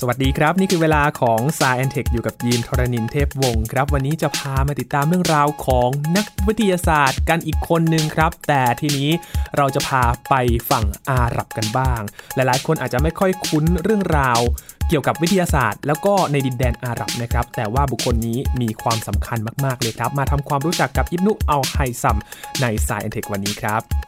สวัสดีครับ นี่คือเวลาของ s ายแอนเทคอยู่กับยีนทรณินเทพวงศ์ครับ วันนี้จะพามาติดตามเรื่องราวของนักวิทยาศาสตร์กันอีกคนหนึ่งครับ แต่ทีนี้เราจะพาไปฝั่งอาหรับกันบ้าง หลายๆ คนอาจจะไม่ค่อยคุ้นเรื่องราวเกี่ยวกับวิทยาศาสตร์ แล้วก็ในดินแดนอาหรับนะครับ แต่ว่าบุคคลนี้มีความสำคัญมาก ๆ เลยครับ มาทำความรู้จักกับอิบนุอัลไฮซัมใน s ายแอนเทควันนี้ครับ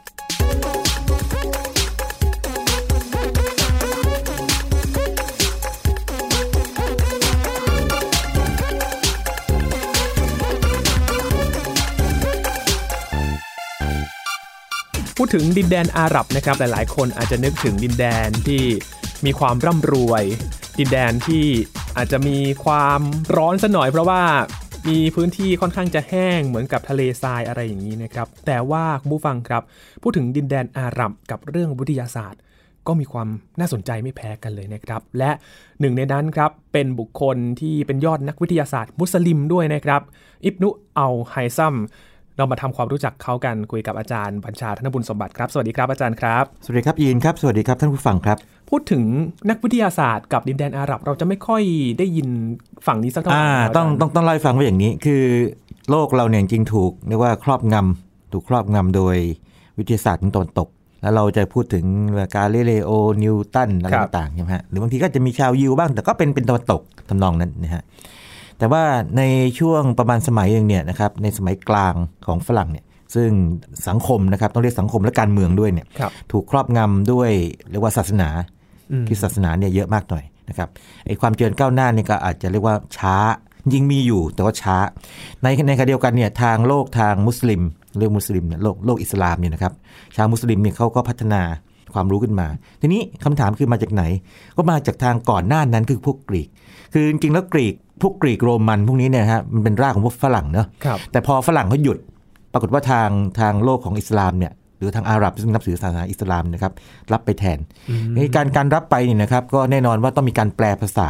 พูดถึงดินแดนอาหรับนะครับหลายๆ คนอาจจะนึกถึงดินแดนที่มีความร่ำรวย ดินแดนที่อาจจะมีความร้อนสหน่อยเพราะว่ามีพื้นที่ค่อนข้างจะแห้งเหมือนกับทะเลทรายอะไรอย่างนี้นะครับ แต่ว่าคุณผู้ฟังครับ พูดถึงดินแดนอาหรับกับเรื่องวิทยาศาสตร์ ก็มีความน่าสนใจไม่แพ้กันเลยนะครับ และหนึ่งในนั้นครับเป็นบุคคลที่เป็นยอดนักวิทยาศาสตร์มุสลิมด้วยนะครับ อิบนุอัลไฮซัม เรามาทำความรู้จักเขากันคุยกับอาจารย์บัญชาธนบุญสมบัติครับ สวัสดีครับอาจารย์ครับ สวัสดีครับยีนครับ สวัสดีครับท่านผู้ฟังครับ พูดถึงนักวิทยาศาสตร์กับดินแดนอาหรับ เราจะไม่ค่อยได้ยินฝั่งนี้สักเท่าไหร่อ่านะต้องาจารย์ต้องต้องเล่าให้ฟังว่าอย่างนี้ คือโลกเราเนี่ยจริงๆถูกเรียกว่าครอบงำถูกครอบงำโดยวิทยาศาสตร์ของตะวันตก แล้วเราจะพูดถึงกาลิเลโอ นิวตันอะไรต่างๆใช่ไหมฮะหรือบางทีก็จะมีชาวยิวบ้างแต่ก็เป็นเป็นตะวันตกทำนองนั้นนะฮะ แต่ว่าในช่วงประมาณสมัยหนึ่งเนี่ยนะครับในสมัยกลางของฝรั่งเนี่ยซึ่งสังคมนะครับต้องเรียกสังคมและการเมืองด้วยเนี่ยครับถูกครอบงำด้วยเรียกว่าศาสนาอืมคือศาสนาเนี่ยเยอะมากหน่อยนะครับไอ้ความเจริญก้าวหน้าเนี่ยก็อาจจะเรียกว่าช้ายิงมีอยู่แต่ว่าช้า ในในขณะเดียวกันเนี่ยทางโลกทางมุสลิมเรื่องมุสลิมเนี่ยโลกโลกอิสลามเนี่ยนะครับชาวมุสลิมเนี่ยเขาก็พัฒนาความรู้ขึ้นมา ทีนี้คำถามคือมาจากไหน ก็มาจากทางก่อนหน้านั้นคือพวกกรีก คือจริงๆแล้วกรีก พวกกรีกโรมันพวกนี้เนี่ยฮะมันเป็นรากของพวกฝรั่งเนาะครับแต่พอฝรั่งเขาหยุด ปรากฏว่าทางทางโลกของอิสลามเนี่ยหรือทางอาหรับซึ่งนับถือศาสนาอิสลามนะครับรับไปแทนในการการรับไปเนี่ยนะครับก็แน่นอนว่าต้องมีการแปลภาษา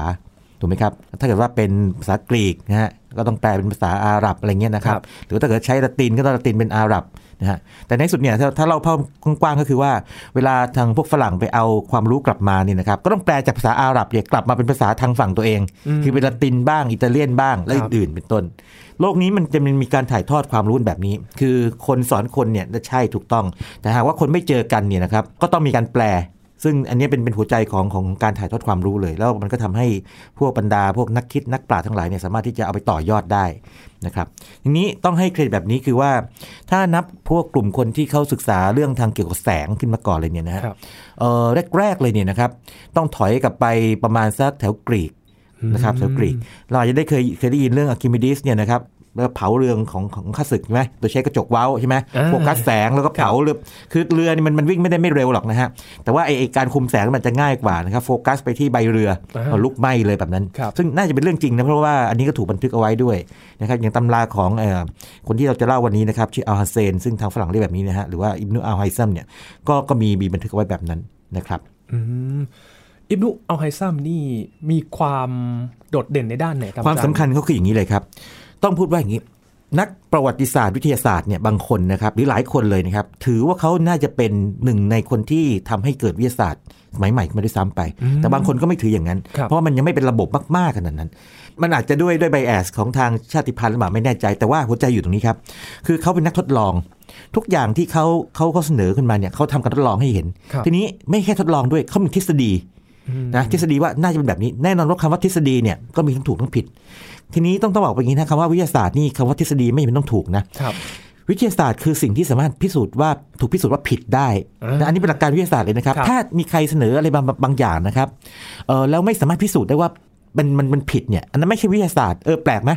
ถูกไหมครับถ้าเกิดว่าเป็นภาษากรีกนะฮะก็ต้องแปลเป็นภาษาอาหรับอะไรเงี้ยนะครับครับหรือถ้าเกิดใช้ละตินก็ต้องละตินเป็นอาหรับ นะฮะแต่ในที่สุดเนี่ยถ้าถ้าเราเพิ่มกว้างๆก็คือว่า เวลาทางพวกฝรั่งไปเอาความรู้กลับมาเนี่ยนะครับก็ต้องแปลจากภาษาอาหรับเนี่ยกลับมาเป็นภาษาทางฝั่งตัวเอง คือเป็นละตินบ้างอิตาเลียนบ้างและอื่นๆเป็นต้น โลกนี้มันจะมีการถ่ายทอดความรู้แบบนี้ คือคนสอนคนเนี่ยใช่ถูกต้อง แต่หากว่าคนไม่เจอกันเนี่ยนะครับก็ต้องมีการแปลซึ่งอันนี้เป็นเป็นหัวใจของของการถ่ายทอดความรู้เลย แล้วมันก็ทำให้พวกบรรดาพวกนักคิดนักปราชญ์ทั้งหลายเนี่ยสามารถที่จะเอาไปต่อยอดได้ นะครับทีนี้ต้องให้เครดิตแบบนี้คือว่า ถ้านับพวกกลุ่มคนที่เขาศึกษาเรื่องทางเกี่ยวกับแสงขึ้นมาก่อนเลยเนี่ยนะฮะครับเออแรกๆเลยเนี่ยนะครับต้องถอยกลับไปประมาณสักแถวกรีกนะครับแถวกรีกเราอาจจะได้เคยเคยได้ยินเรื่องอาร์คิมิดีสเนี่ยนะครับ แล้วเผาเรือของของข้าศึกใช่ไหมโดยใช้กระจกเว้าใช่ไหมอ่าโฟกัสแสงแล้วก็เผาเรือคือเรือนี่มันมันวิ่งไม่ได้ไม่เร็วหรอกนะฮะ แต่ว่าไอ้ไอ้การคุมแสงมันจะง่ายกว่านะครับโฟกัสไปที่ใบเรืออ่าเอาลุกไหม้เลยแบบนั้นครับซึ่งน่าจะเป็นเรื่องจริงนะเพราะว่าอันนี้ก็ถูกบันทึกเอาไว้ด้วยนะครับอย่างตำราของเอ่อคนที่เราจะเล่าวันนี้นะครับชื่ออัลฮัสเซนซึ่งทางฝรั่งเรียกแบบนี้นะฮะหรือว่าอิบนุอัลไฮซัมเนี่ยก็ก็มีมีบันทึกเอาไว้แบบนั้นนะครับอืมอิบนุอัลไฮซัมนี่มีความโดดเด่นในด้านไหนครับอาจารย์ความสำคัญเขาคืออย่างนี้เลยครับ ต้องพูดว่าอย่างนี้ นักประวัติศาสตร์วิทยาศาสตร์เนี่ยบางคนนะครับหรือหลายคนเลยนะครับ ถือว่าเขาน่าจะเป็นหนึ่งในคนที่ทำให้เกิดวิทยาศาสตร์สมัยใหม่ขึ้นมาด้วยซ้ำไป แต่บางคนก็ไม่ถืออย่างนั้นครับเพราะว่ามันยังไม่เป็นระบบมากๆขนาดนั้น มันอาจจะด้วยด้วยไบแอสของทางชาติพันธุ์หรือเปล่าไม่แน่ใจ แต่ว่าหัวใจอยู่ตรงนี้ครับ คือเขาเป็นนักทดลอง ทุกอย่างที่เขาเขาเขาเสนอขึ้นมาเนี่ยเขาทำการทดลองให้เห็นครับทีนี้ไม่แค่ทดลองด้วยเขามีทฤษฎีนะทฤษฎีว่าน่าจะเป็นแบบนี้แน่นอนว่าคำว่าทฤษฎีเนี่ยก็มีทั้งถูกทั้งผิด ทีนี้ต้องต้องบอกไปอย่างนี้นะคำว่าวิทยาศาสตร์นี่คำว่าทฤษฎีไม่จำเป็นต้องถูกนะครับวิทยาศาสตร์คือสิ่งที่สามารถพิสูจน์ว่าถูกพิสูจน์ว่าผิดได้อ่านะอันนี้เป็นหลักการวิทยาศาสตร์เลยนะครับครับ ถ้ามีใครเสนออะไรบางบางอย่างนะครับ เออแล้วไม่สามารถพิสูจน์ได้ว่า มันมันมันผิดเนี่ยอันนั้นไม่ใช่วิทยาศาสตร์เออแปลกไหม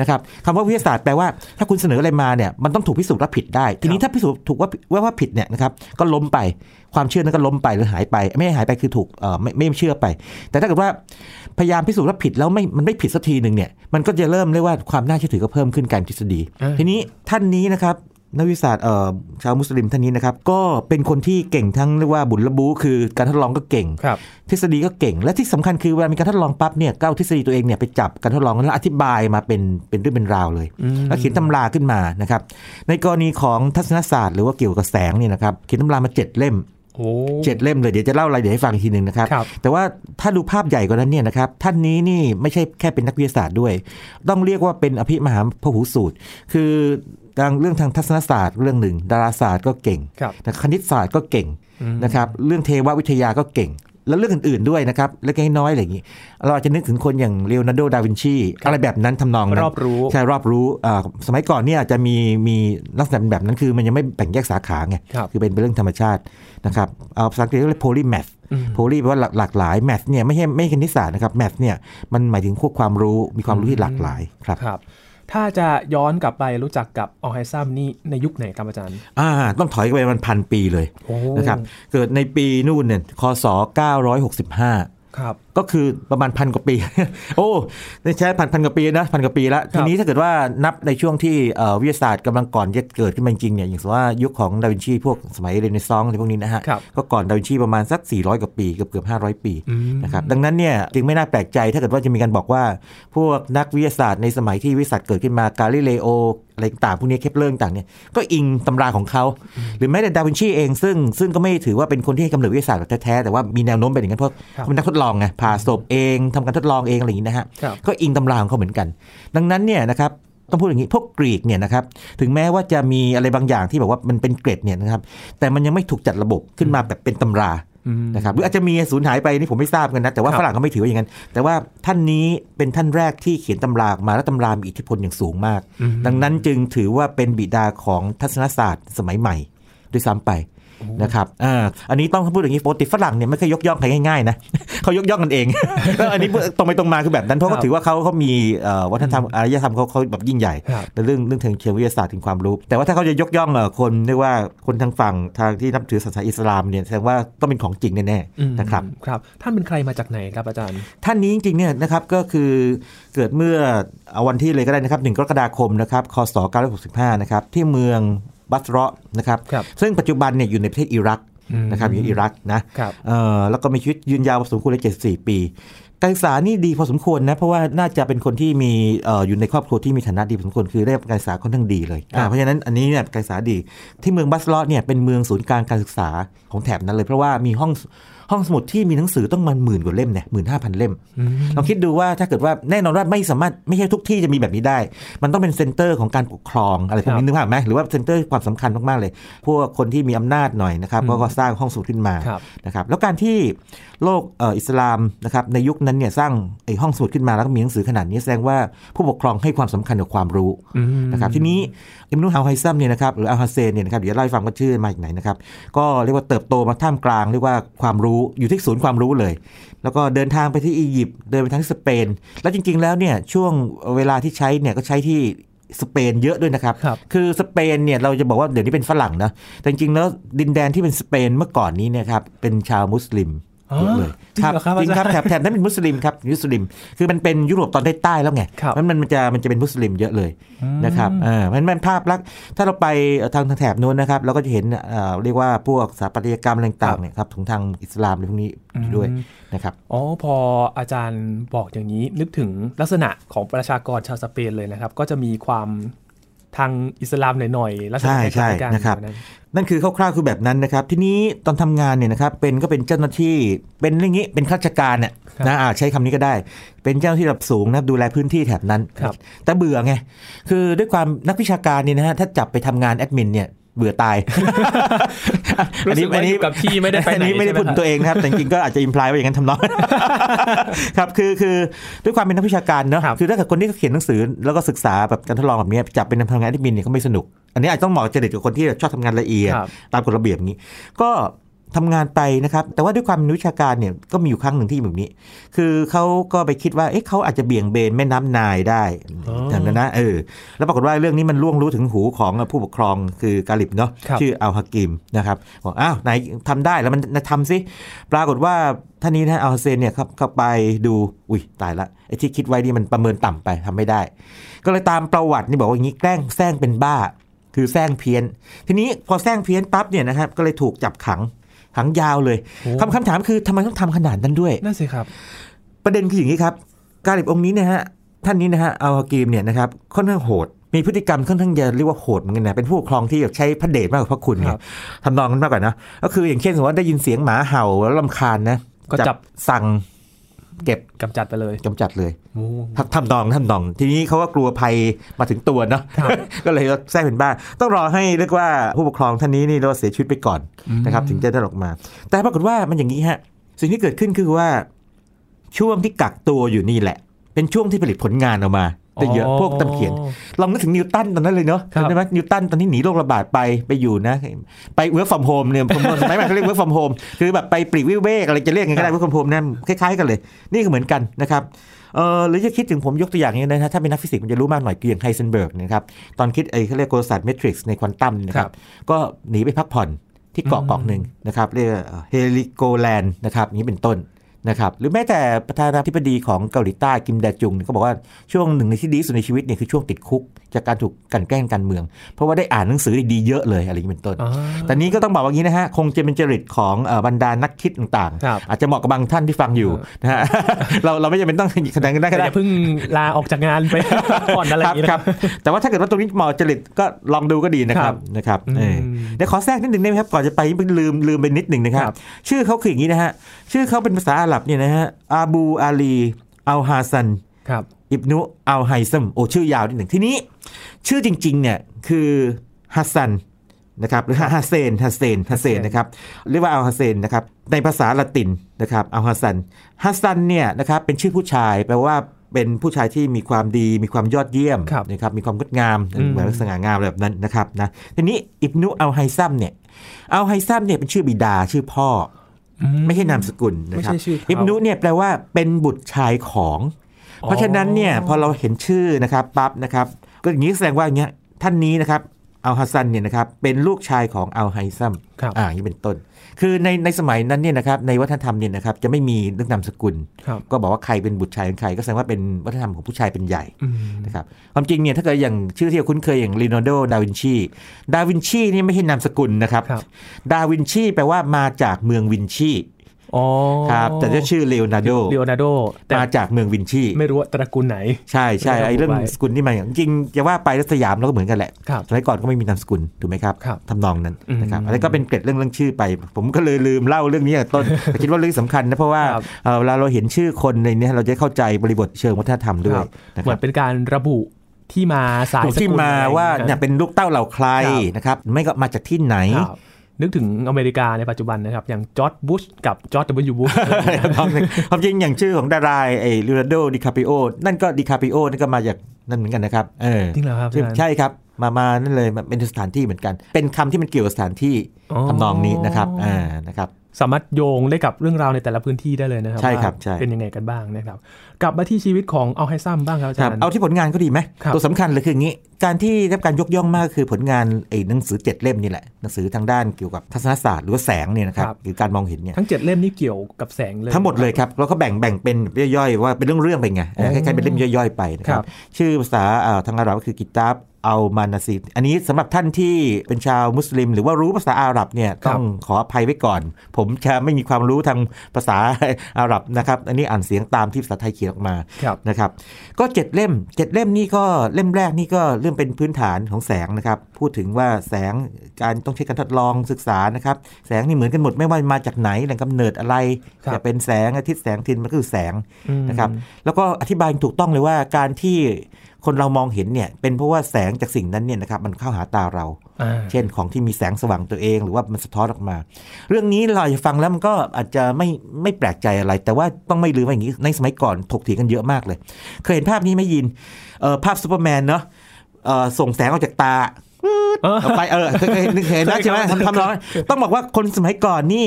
นะครับคำว่าวิทยาศาสตร์แปลว่าถ้าคุณเสนออะไรมาเนี่ยมันต้องถูกพิสูจน์ว่าผิดได้ ทีนี้ถ้าพิสูจน์ถูกว่าว่าว่าผิดเนี่ยนะครับก็ล้มไปความเชื่อนั้นก็ล้มไปหรือหายไป ไม่ได้หายไปคือถูกเอ่อไม่ไม่เชื่อไป แต่ถ้าเกิดว่าพยายามพิสูจน์ว่าผิดแล้วไม่มันไม่ผิดสักทีหนึ่งเนี่ยมันก็จะเริ่มเรียกว่าความน่าเชื่อถือก็เพิ่มขึ้นการทฤษฎีอ่าทีนี้ท่านนี้นะครับ นักวิทยาศาสตร์เอ่อชาวมุสลิมท่านนี้นะครับ ก็เป็นคนที่เก่งทั้งเรียกว่าบุญระบูคือการทดลองก็เก่งครับทฤษฎีก็เก่ง และที่สำคัญคือเวลามีการทดลองปั๊บเนี่ยก็เอาทฤษฎีตัวเองเนี่ยไปจับการทดลองแล้วอธิบายมาเป็นเป็นเรื่องเป็นราวเลย แล้วเขียนตำราขึ้นมานะครับ ในกรณีของทัศนศาสตร์ หรือว่าเกี่ยวกับแสงเนี่ยนะครับเขียนตำรามาเจ็ดเล่มโอ้ เจ็ดเล่มเลยเดี๋ยวจะเล่ารายละเอียดให้ฟังอีกทีหนึ่งนะครับครับ แต่ว่าถ้าดูภาพใหญ่กว่านั้นเนี่ยนะครับ ท่านนี้นี่ไม่ใช่แค่เป็นนักวิทยาศาสตร์ด้วย ต้องเรียกว่าเป็นอภิมหาพหูสูตร คือทางเรื่องทางทัศนศาสตร์เรื่องหนึ่ง ดาราศาสตร์ก็เก่งครับแต่คณิตศาสตร์ก็เก่งอืมนะครับ เรื่องเทววิทยาก็เก่ง แล้วเรื่องอื่นๆด้วยนะครับเล็กๆน้อยๆอะไรอย่างนี้ เราอาจจะนึกถึงคนอย่างเลโอนาร์โด ดาวินชี อะไรแบบนั้นทำนองนั้นรอบรู้ใช่รอบรู้อ่าสมัยก่อนเนี่ยอาจจะมีมีลักษณะเป็นแบบนั้นคือมันยังไม่แบ่งแยกสาขาไงครับคือเป็นเรื่องธรรมชาตินะครับเอาภาษาอังกฤษเรียก polymath อืมโพลีแปลว่าหลากหลากหลายแมทเนี่ยไม่ใช่ไม่ใช่คณิตศาสตร์นะครับแมทเนี่ยมันหมายถึงพวกความรู้มีความรู้ที่หลากหลายครับครับ ถ้าจะย้อนกลับไปรู้จักกับอัลไฮซัมนี่ในยุคไหนครับอาจารย์ อ่า ต้องถอยไปมันพันปีเลยโอ้นะครับ เกิดในปีนู่นเนี่ยคศ965 ครับก็คือประมาณพันกว่าปี โอ้นี่ใช้พันพันกว่าปีนะพันกว่าปีแล้วครับทีนี้ถ้าเกิดว่านับในช่วงที่เอ่อวิทยาศาสตร์กำลังก่อนจะเกิดขึ้นมาจริงๆเนี่ยอย่างสมมติว่ายุคของดาวินชีพวกสมัยเรเนซองส์อะไรพวกนี้นะฮะครับก็ก่อนดาวินชีประมาณสัก 400 กว่าปีเกือบเกือบ500 ปีอืมนะครับดังนั้นเนี่ยจึงไม่น่าแปลกใจถ้าเกิดว่าจะมีการบอกว่า พวกนักวิทยาศาสตร์ในสมัยที่วิทยาศาสตร์เกิดขึ้นมากาลิเลโอ อะไรต่างๆพวกนี้เคปเลอร์ต่างๆเนี่ยก็อิงตำราของเขา หรือแม้แต่ดาวินชีเองซึ่งซึ่งก็ไม่ถือว่าเป็นคนที่ให้กำเนิดวิทยาศาสตร์แบบแท้ๆ แต่ว่ามีแนวโน้มเป็นอย่างนั้นเพราะครับเขาเป็นนักทดลองไงผ่าศพเองทำการทดลองเองอะไรอย่างนี้นะฮะครับก็อิงตำราของเขาเหมือนกัน ดังนั้นเนี่ยนะครับต้องพูดอย่างนี้พวกกรีกเนี่ยนะครับถึงแม้ว่าจะมีอะไรบางอย่างที่แบบว่ามันเป็นเกร็ดเนี่ยนะครับแต่มันยังไม่ถูกจัดระบบขึ้นมาแบบเป็นตำราอืม นะครับหรืออาจจะมีสูญหายไปนี่ผมไม่ทราบกันนะ แต่ว่าครับฝรั่งเขาไม่ถือว่าอย่างนั้น แต่ว่าท่านนี้เป็นท่านแรกที่เขียนตำราออกมาและตำรามีอิทธิพลอย่างสูงมากอืมดังนั้นจึงถือว่าเป็นบิดาของทัศนศาสตร์สมัยใหม่ด้วยซ้ำไป นะครับอ่าอันนี้ต้องพูดอย่างนี้ปกติฝรั่งเนี่ยไม่เคยยกย่องใครง่ายๆนะเขายกย่องกันเองแล้วอันนี้ตรงไปตรงมาคือแบบนั้นเพราะครัเขาบถือว่าเขาเขามีเอ่อวัฒนธรรมอารยธรรมเขาเขาแบบยิ่งใหญ่ครับในเรื่องเรื่องทางเชิงวิทยาศาสตร์ถึงความรู้ แต่ว่าถ้าเขาจะยกย่องเอ่อคนเรียกว่าคนทางฝั่งทางที่นับถือศาสนาอิสลามเนี่ยแสดงว่าต้องเป็นของจริงแน่อืมๆนะครับครับ ท่านเป็นใครมาจากไหนครับอาจารย์ ท่านนี้จริงๆเนี่ยนะครับก็คือเกิดเมื่อเอาวันที่เลยก็ได้นะครับ1กรกฎาคมนะครับคศ965นะครับที่เมือง บัสเราะห์นะครับครับซึ่งปัจจุบันเนี่ยอยู่ในประเทศอิรักอืมนะครับอยู่อิรักนะครับเอ่อแล้วก็มีชีวิตยืนยาวพอสมควรเลย74 ปี การศึกษานี่ดีพอสมควรนะ เพราะว่าน่าจะเป็นคนที่มีเอ่ออยู่ในครอบครัวที่มีฐานะดีพอสมควรคือได้รับการศึกษาค่อนข้างดีเลยครับอ่าเพราะฉะนั้นอันนี้เนี่ยการศึกษาดีที่เมืองบัสเราะห์เนี่ยเป็นเมืองศูนย์กลางการศึกษาของแถบนั้นเลย เพราะว่ามีห้อง ห้องสมุดที่มีหนังสือต้องมันหมื่นกว่าเล่มเนี่ยหมื่นห้าพันเล่มอืมลองคิดดูว่าถ้าเกิดว่าแน่นอนว่าไม่สามารถไม่ใช่ทุกที่จะมีแบบนี้ได้ มันต้องเป็น center ของการปกครองอะไรพวกนี้ครับนึกภาพไหมหรือว่า center ความสำคัญมากๆเลย พวกคนที่มีอำนาจหน่อยนะครับอืมก็ก็สร้างห้องสมุดขึ้นมาครับนะครับแล้วการที่โลกเอ่ออิสลามนะครับในยุคนั้นเนี่ยสร้างไอ้ห้องสมุดขึ้นมาแล้วก็มีหนังสือขนาดนี้แสดงว่าผู้ปกครองให้ความสำคัญกับความรู้อืมนะครับทีนี้อิบนุอัลไฮซัมเนี่ยนะครับหรืออัลฮาเซนเนี่ยนะครับเดี๋ยวเล่าให้ฟังว่าชื่อมาจากไหนนะครับก็เรียกว่าเติบโตมาท่ามกลางเรียกว่าความรู้อยู่ที่ศูนย์ความรู้เลย แล้วก็เดินทางไปที่อียิปต์เดินไปทางที่สเปน แล้วจริง ๆ แล้วเนี่ยช่วงเวลาที่ใช้เนี่ยก็ใช้ที่สเปนเยอะด้วยนะครับครับ คือสเปนเนี่ยเราจะบอกว่าเดี๋ยวนี้เป็นฝรั่งนะ แต่จริงๆแล้วดินแดนที่เป็นสเปนเมื่อก่อนนี้เนี่ยครับเป็นชาวมุสลิมอ๋อ เยอะเลยจริงเหรอครับจริงครับอาแถจารย์บแถบนั้นเป็นมุสลิมครับมุสลิม คือมันเป็นยุโรปตอนใต้ๆแล้วไงครับมันมันจะมันจะเป็นมุสลิมเยอะเลยนะครับอ่ามันมันภาพลักษณ์ถ้าเราไปทางทางแถบนู้นนะครับเราก็จะเห็นเอ่อเรียกว่าพวกสถาปัตยกรรมอะไรต่างๆเนี่ยครับของทางอิสลามอะไรพวกนี้อยู่ด้วยอืมนะครับอ๋อพออาจารย์บอกอย่างนี้นึกถึงลักษณะของประชากรชาวสเปนเลยนะครับ ก็จะมีความ ทางอิสลามหน่อยๆลักษณะใช่คล้ายๆกันใช่นะครับอยู่นั้นนั่นคือคร่าวๆคือแบบนั้นนะครับ ทีนี้ตอนทำงานเนี่ยนะครับเป็นก็เป็นเจ้าหน้าที่เป็นเรื่องนี้เป็นข้าราชการเนี่ยครับนะอ่าใช้คำนี้ก็ได้ เป็นเจ้าหน้าที่ระดับสูงนะครับดูแลพื้นที่แถบนั้นครับแต่เบื่อไงคือด้วยความนักวิชาการเนี่ยนะฮะถ้าจับไปทำงานแอดมินเนี่ย เบื่อตายรู้สึกว่าอยู่กับที่ไม่ได้ไปไหนอันนี้ไม่ได้ใช่ไหมพูดถึงตัวเองนะครับ แต่จริงๆก็อาจจะอิมพลายว่าอย่างนั้นทำนองครับคือคือด้วยความเป็นนักวิชาการเนอะครับคือถ้าเกิดคนที่เขียนหนังสือแล้วก็ศึกษาแบบการทดลองแบบนี้จับเป็นทำงานแอดมินเนี่ยก็ไม่สนุก อันนี้อาจจะต้องเหมาะจริตกับคนที่ชอบทำงานละเอียดครับตามกฎระเบียบอย่างนี้ ก็ ทำงานไปนะครับ แต่ว่าด้วยความเป็นวิชาการเนี่ยก็มีอยู่ครั้งหนึ่งที่แบบนี้ คือเขาก็ไปคิดว่า เอ๊ะเขาอาจจะเบี่ยงเบนแม่น้ำนายได้อ๋ออย่างนั้นนะเออแล้วปรากฏว่าเรื่องนี้มันล่วงรู้ถึงหูของผู้ปกครองคือกาลิบเนาะครับชื่ออัลฮากิมนะครับบอกอ้าวไหนทำได้แล้วมันทำสิปรากฏว่าท่านนี้นะอัลฮาเซนเนี่ยครับเข้าไปดูอุ้ยตายละไอ้ที่คิดไว้นี่มันประเมินต่ำไปทำไม่ได้ ก็เลยตามประวัตินี่บอกว่าอย่างนี้แกล้งแซงเป็นบ้า คือแซงเพี้ยน ทีนี้พอแซงเพี้ยนปั๊บเนี่ยนะครับก็เลยถูกจับขัง ขังยาวเลยโอ้คำคำถามคือทำไมต้องทำขนาดนั้นด้วยนั่นสิครับ ประเด็นคืออย่างนี้ครับ กาลิบองค์นี้นะฮะท่านนี้นะฮะอัลฮากีมเนี่ยนะครับค่อนข้างโหดมีพฤติกรรมค่อนข้างจะเรียกว่าโหดเหมือนกันนะเป็นผู้ปกครองที่แบบใช้พระเดชมากกว่าพระคุณไงครับทำนองนั้นมากกว่านะก็คืออย่างเช่นสมมติว่าได้ยินเสียงหมาเห่าแล้วลำคาญนะก็จับสั่ง เก็บกำจัดไปเลยกำจัดเลยโอ้ทำทำนองทำนอง ทีนี้เขาก็กลัวภัยมาถึงตัวเนาะครับก็เลยแทร้งเป็นบ้า ต้องรอให้เรียกว่าผู้ปกครองท่านนี้นี่เราเสียชีวิตไปก่อนนะครับ ถึงจะได้ออกมา แต่ปรากฏว่ามันอย่างนี้ฮะ สิ่งที่เกิดขึ้นคือว่า ช่วงที่กักตัวอยู่นี่แหละ เป็นช่วงที่ผลิตผลงานออกมา ได้เยอะพวกตำเขียน ลองนึกถึงนิวตันตอนนั้นเลยเนาะครับใช่ไหมนิวตันตอนที่หนีโรคระบาดไปไปอยู่นะ ไป work from home เนี่ยผมสมัยใหม่เขาเรียก work from home คือแบบไปปลีกวิเวกอะไรจะเรียกไงก็ได้ work from home นั่นคล้ายๆกันเลย นี่ก็เหมือนกันนะครับเออหรือจะคิดถึงผมยกตัวอย่างนี้นะฮะถ้าเป็นนักฟิสิกส์มันจะรู้มากหน่อยคืออย่างไฮเซนเบิร์กนะครับตอนคิดไอ้เขาเรียกกลศาสตร์เมทริกซ์ในควอนตัมนะครับครับก็หนีไปพักผ่อนที่เกาะเกาะหนึ่งนะครับเรียกเฮลิโกแลนด์นะครับอย่างนี้เป็นต้น นะครับหรือแม้แต่ประธานาธิบดีของเกาหลีใต้คิมแดจุงก็บอกว่าช่วงหนึ่งในที่ดีสุดในชีวิตเนี่ยคือช่วงติดคุกจากการถูกกลั่นแกล้งการเมือง เพราะว่าได้อ่านหนังสือดีๆเยอะเลยอะไรอย่างนี้เป็นต้นอ่าแต่นี้ก็ต้องบอกว่างี้นะฮะ คงจะเป็นจริตของเอ่อบรรดานักคิดต่างครับๆอาจจะเหมาะกับบางท่านที่ฟังอยู่นะฮะ เราเราไม่จำเป็นต้องแสดงกันได้แต่ก็อได้ย่าเพิ่งลาออกจากงานไปก่อนอะไรอย่างนี้ครับนะครับ แต่ว่าถ้าเกิดว่าตรงนี้เหมาะจริตก็ลองดูก็ดีนะครับนะครับอืมเออเดี๋ยวขอแทรกนิดหนึ่งได้ไหมครับก่อนจะไปลืมลืมไปนิดหนึ่งนะครับครับชื่อเขาคืออย่างนี้นะฮะชื่อเขาเป็นภาษาอาหรับเนี่ยนะฮะอาบูอาลีอัลฮาซัน ครับอิบนุอัลไฮซัมโอ้ชื่อยาวนิดหนึ่งทีนี้ ชื่อจริงๆเนี่ยคือฮัสซันนะครับหรือฮัสเซนฮัสเซนฮัสเซนนะครับเรียกว่าอัลฮัสเซนนะครับในภาษาละตินนะครับอัลฮัสซันฮัสซันเนี่ยนะครับเป็นชื่อผู้ชายแปลว่าเป็นผู้ชายที่มีความดีมีความยอดเยี่ยมครับนะครับมีความงดงามอืมเหมือนสง่างามแบบนั้นนะครับนะทีนี้อิบนุอัลไฮซัมเนี่ยอัลไฮซัมเนี่ยเป็นชื่อบิดาชื่อพ่ออืมไม่ใช่นามสกุลนะครับไม่ใช่ชื่อเขาอิบนุเนี่ยแปลว่าเป็นบุตรชายของ เพราะฉะนั้นเนี่ยพอเราเห็นชื่อนะครับปั๊บนะครับก็อย่างนี้แสดงว่าอย่างเงี้ยท่านนี้นะครับอัลฮัสซันเนี่ยนะครับเป็นลูกชายของอัลไฮซัมครับอ่าอย่างนี้เป็นต้น คือในในสมัยนั้นเนี่ยนะครับในวัฒนธรรมเนี่ยนะครับจะไม่มีเรื่องนามสกุลครับก็บอกว่าใครเป็นบุตรชายของใคร ก็แสดงว่าเป็นวัฒนธรรมของผู้ชายเป็นใหญ่อืมนะครับความจริงเนี่ยถ้าเกิดอย่างชื่อที่เราคุ้นเคยอย่างเลโอนาร์โดดาวินชีดาวินชีนี่ไม่ใช่นามสกุลนะครับครับดาวินชีแปลว่ามาจากเมืองวินชีอ๋อ ครับแต่จะชื่อเลโอนาร์โดเลโอนาร์โดแต่มาจากเมืองวินชี ไม่รู้ว่าตระกูลไหน ใช่ใช่ไม่ระบุไอ้เรื่องไว้สกุลนี่มาอย่างจริงๆจะว่าไปรัฐสยามเราก็เหมือนกันแหละครับสมัยก่อนก็ไม่มีนามสกุลถูกไหมครับครับทำนองนั้นอืมนะครับอันนี้ก็เป็นเกร็ดเรื่องเรื่องชื่อไป ผมก็เลยลืมเล่าเรื่องนี้ตั้งแต่ต้นแต่คิดว่าเรื่องสำคัญนะเพราะว่าครับเอ่อเวลาเราเห็นชื่อคนในเนี้เราจะเข้าใจบริบทเชิงวัฒนธรรมด้วคยรับนะเหคมืรัอบนเป็นการระบุที่มาสายถูกสกุลที่มาอะไรว่าอย่างเนี่ยเป็นลูกเต้าเหล่าใครครับนะครับไม่ก็มาจากที่ไหนครับ นึกถึงอเมริกาในปัจจุบันนะครับ อย่างจอร์ดบุชกับจอร์ด W บุชความจริงอย่างชื่อของดาราไอ้ลีโอนาร์โดดิคาปิโอนั่นก็ดิคาปิโอนั่นก็มาจากนั่นเหมือนกันนะครับเออจริงเหรอครับซึ่งอาจารย์ใช่ครับมามานั่นเลยมันเป็นสถานที่เหมือนกัน เป็นคำที่มันเกี่ยวกับสถานที่อ๋อทำนองนี้นะครับอ่านะครับ สามารถโยงได้กับเรื่องราวในแต่ละพื้นที่ได้เลยนะครัใช่ครับว่าใช่เป็นยังไงกันบ้างนะครับ กลับมาที่ชีวิตของเอาไฮซัมบ้างครับอาคจารัรบย์เอาที่ผลงานก็ดีไหมครับตัวสำคัญเลยคืออย่างนี้ การที่ได้รับการยกย่องมากคือผลงานไอ้หนังสือเจ็ดเล่มนี่แหละหนังสือทางด้านเกี่ยวกับทัศนศาสตร์หรือว่าแสงเนี่ยนะครับหรือการมองเห็นเนี่ยทั้งเจ็ดเล่มนี่เกี่ยวกับแสงเลยทั้งหมดเลยครับแล้วก็แบ่งแบ่งเป็นย่อยๆว่าเป็นเรื่องๆไปไงเออคล้ายๆเป็นเล่มย่อยๆไปนะคครัรับบชื่อภาษาอ่าทางอาหรับก็คือกิตาบ อัลมานาซีอันนี้สำหรับท่านที่เป็นชาวมุสลิม หรือว่ารู้ภาษาอาหรับเนี่ยต้องขออภัยไว้ก่อน ผมจะไม่มีความรู้ทางภาษาอาหรับนะครับ อันนี้อ่านเสียงตามที่ภาษาไทยเขียนออกมาครับนะครับ ก็เจ็ดเล่มเจ็ดเล่มนี่ก็เล่มแรกนี่ก็เรื่องเป็นพื้นฐานของแสงนะครับ พูดถึงว่าแสงการต้องใช้การทดลองศึกษานะครับ แสงนี่เหมือนกันหมดไม่ว่ามาจากไหนแหล่งกำเนิดอะไรครับจะเป็นแสงอาทิตย์แสงอาทิตย์มันก็คือแสงอืมนะครับ แล้วก็อธิบายถูกต้องเลยว่าการที่ คนเรามองเห็นเนี่ยเป็นเพราะว่าแสงจากสิ่งนั้นเนี่ยนะครับมันเข้าหาตาเราอ่าเช่นของที่มีแสงสว่างตัวเอง หรือว่ามันสะท้อนออกมา เรื่องนี้เราอาจจะฟังแล้วมันก็อาจจะไม่ไม่แปลกใจอะไร แต่ว่าต้องไม่ลืมว่าอย่างนี้ในสมัยก่อนถกเถียงกันเยอะมากเลย เคยเห็นภาพนี้ไหม่ยินเอ่อภาพซูเปอร์แมนเนาะเอ่อส่งแสงออกจากตาเออเอาไปเออเคยเคยเคยเห็นนะเคยใช่ไหมครับทำทำนองนั้นต้องบอกว่าคนสมัยก่อนนี่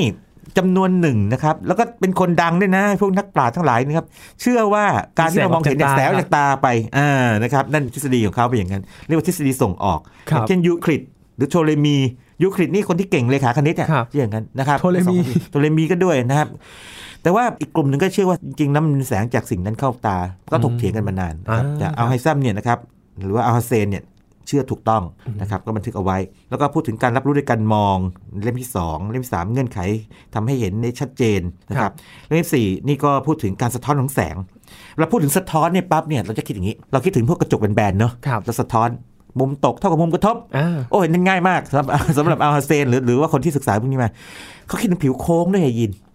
จำนวนหนึ่งนะครับ แล้วก็เป็นคนดังด้วยนะ พวกนักปราชญ์ทั้งหลายนะครับ เชื่อว่าการที่เรามองเห็นเนี่ยแสงออกจากตาไปอ่านะครับนั่นทฤษฎีของเขาเป็นอย่างนั้น เรียกว่าทฤษฎีส่งออกครับอย่างเช่นยูคลิดหรือโทเลมียูคลิดนี่คนที่เก่งเรขาคณิตอะครับชื่ออย่างนั้นนะครับโทเลมีโทเลมีก็ด้วยนะครับ แต่ว่าอีกกลุ่มหนึ่งก็เชื่อว่าจริงๆน่ะมันแสงจากสิ่งนั้นเข้าตา ก็ถกเถียงกันมานานนะครับอ่าแต่เอาไฮซัมเนี่ยนะครับหรือว่าอัลฮัสเซนเนี่ย เชื่อถูกต้องนะครับก็บันทึกเอาไว้ แล้วก็พูดถึงการรับรู้ด้วยการมองเล่มที่ 2 เล่มที่สามเงื่อนไขทำให้เห็นได้ชัดเจนนะครับเล่มที่สี่นี่ก็พูดถึงการสะท้อนของแสงเราพูดถึงสะท้อนเนี่ยปั๊บเนี่ยเราจะคิดอย่างนี้ เราคิดถึงพวกกระจกแบนๆเนาะครับแล้วสะท้อนมุมตกเท่ากับมุมกระทบอ่าโอ้เห็นง่ายมากสำหรับสำหรับอัลฮัสเซนหรือหรือว่าคนที่ศึกษาพวกนี้มาเขาคิดถึงผิวโค้งด้วยไงยินอืมอ่า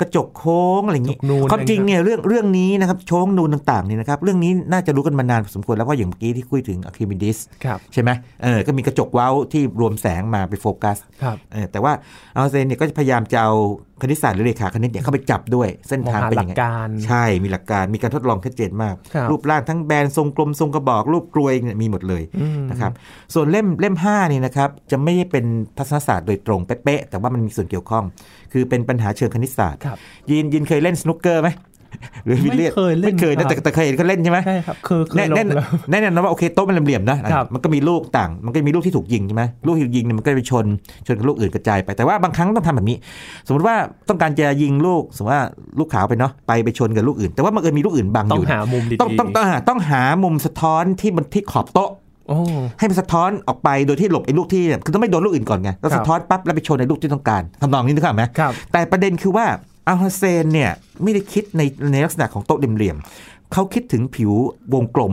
กระจกโค้งอะไรอย่างนี้กระจกนูนความจริงเนี่ยเรื่องเรื่องนี้นะครับโค้งนูนต่างๆเนี่ยนะครับเรื่องนี้น่าจะรู้กันมานานพอสมควรแล้วเพราะอย่างเมื่อกี้ที่คุยถึงอาร์คิมิดีสครับใช่ไหมเออก็มีกระจกเว้าที่รวมแสงมาไปโฟกัสครับเออแต่ว่าอัลฮาเซนเนี่ยก็จะพยายามจะเอาคณิตศาสตร์หรือเรขาคณิตเนี่ยเข้าไปจับด้วยเส้นมองทางหาเป็นหลัยังกไงการใช่มีหลักการมีการทดลองชัดเจนมากครับรูปร่างทั้งแบนทรงกลมทรงกระบอก รูปกรวยเนี่ยมีหมดเลยอืมนะครับส่วนเล่มเล่ม5นี่นะครับจะไม่ได้เป็นทัศนศาสตร์โดยตรงเป๊ะๆแต่ว่ามันมีส่วนเกี่ยวข้อง คือเป็นปัญหาเชิงคณิตศาสตร์ครับยินยินเคยเล่นสนุกเกอร์ไหม หรือวิลเลียนไม่เคยเล่นไม่เคยครันะบแต่แต่เคยเห็นเขาเล่นใช่ไหมใช่ครับคือคือแน่ลแน่งแล้วแน่นอนนะว่าโอเคโต๊ะมันเหลี่ยมๆนะครับมันก็มีลูกต่าง มันก็มีลูกที่ถูกยิงใช่ไหมลูกที่ถูกยิงเนี่ยมันก็ไปชนชนกับลูกอื่นกระจายไปแต่ว่าบางครั้งต้องทำแบบนี้ สมมติว่าต้องการจะยิงลูกสมมติว่าลูกขาวไปเนาะไปไปชนกับลูกอื่น แต่ว่ามันเอิญมีลูกอื่นบังต้อองยู่หามุมดีๆต้องต้องต้องหาต้องหามุมสะท้อนที่มันที่ขอบโต๊ะโอ้ให้มันสะท้อนออกไปโดยที่หลบไอ้ลูกที่คือต้องไม่โดนลูกอื่นก่อนไงแล้วครับสะท้อนปั๊บแล้วไปชนในลูกที่ต้องการทำนองนี้นึกภาพไหมครับแต่ประเด็นคือว่า อัลฮาเซนเนี่ยไม่ได้คิดในในลักษณะของโต๊ะเหลี่ยมๆเขาคิดถึงผิววงกลม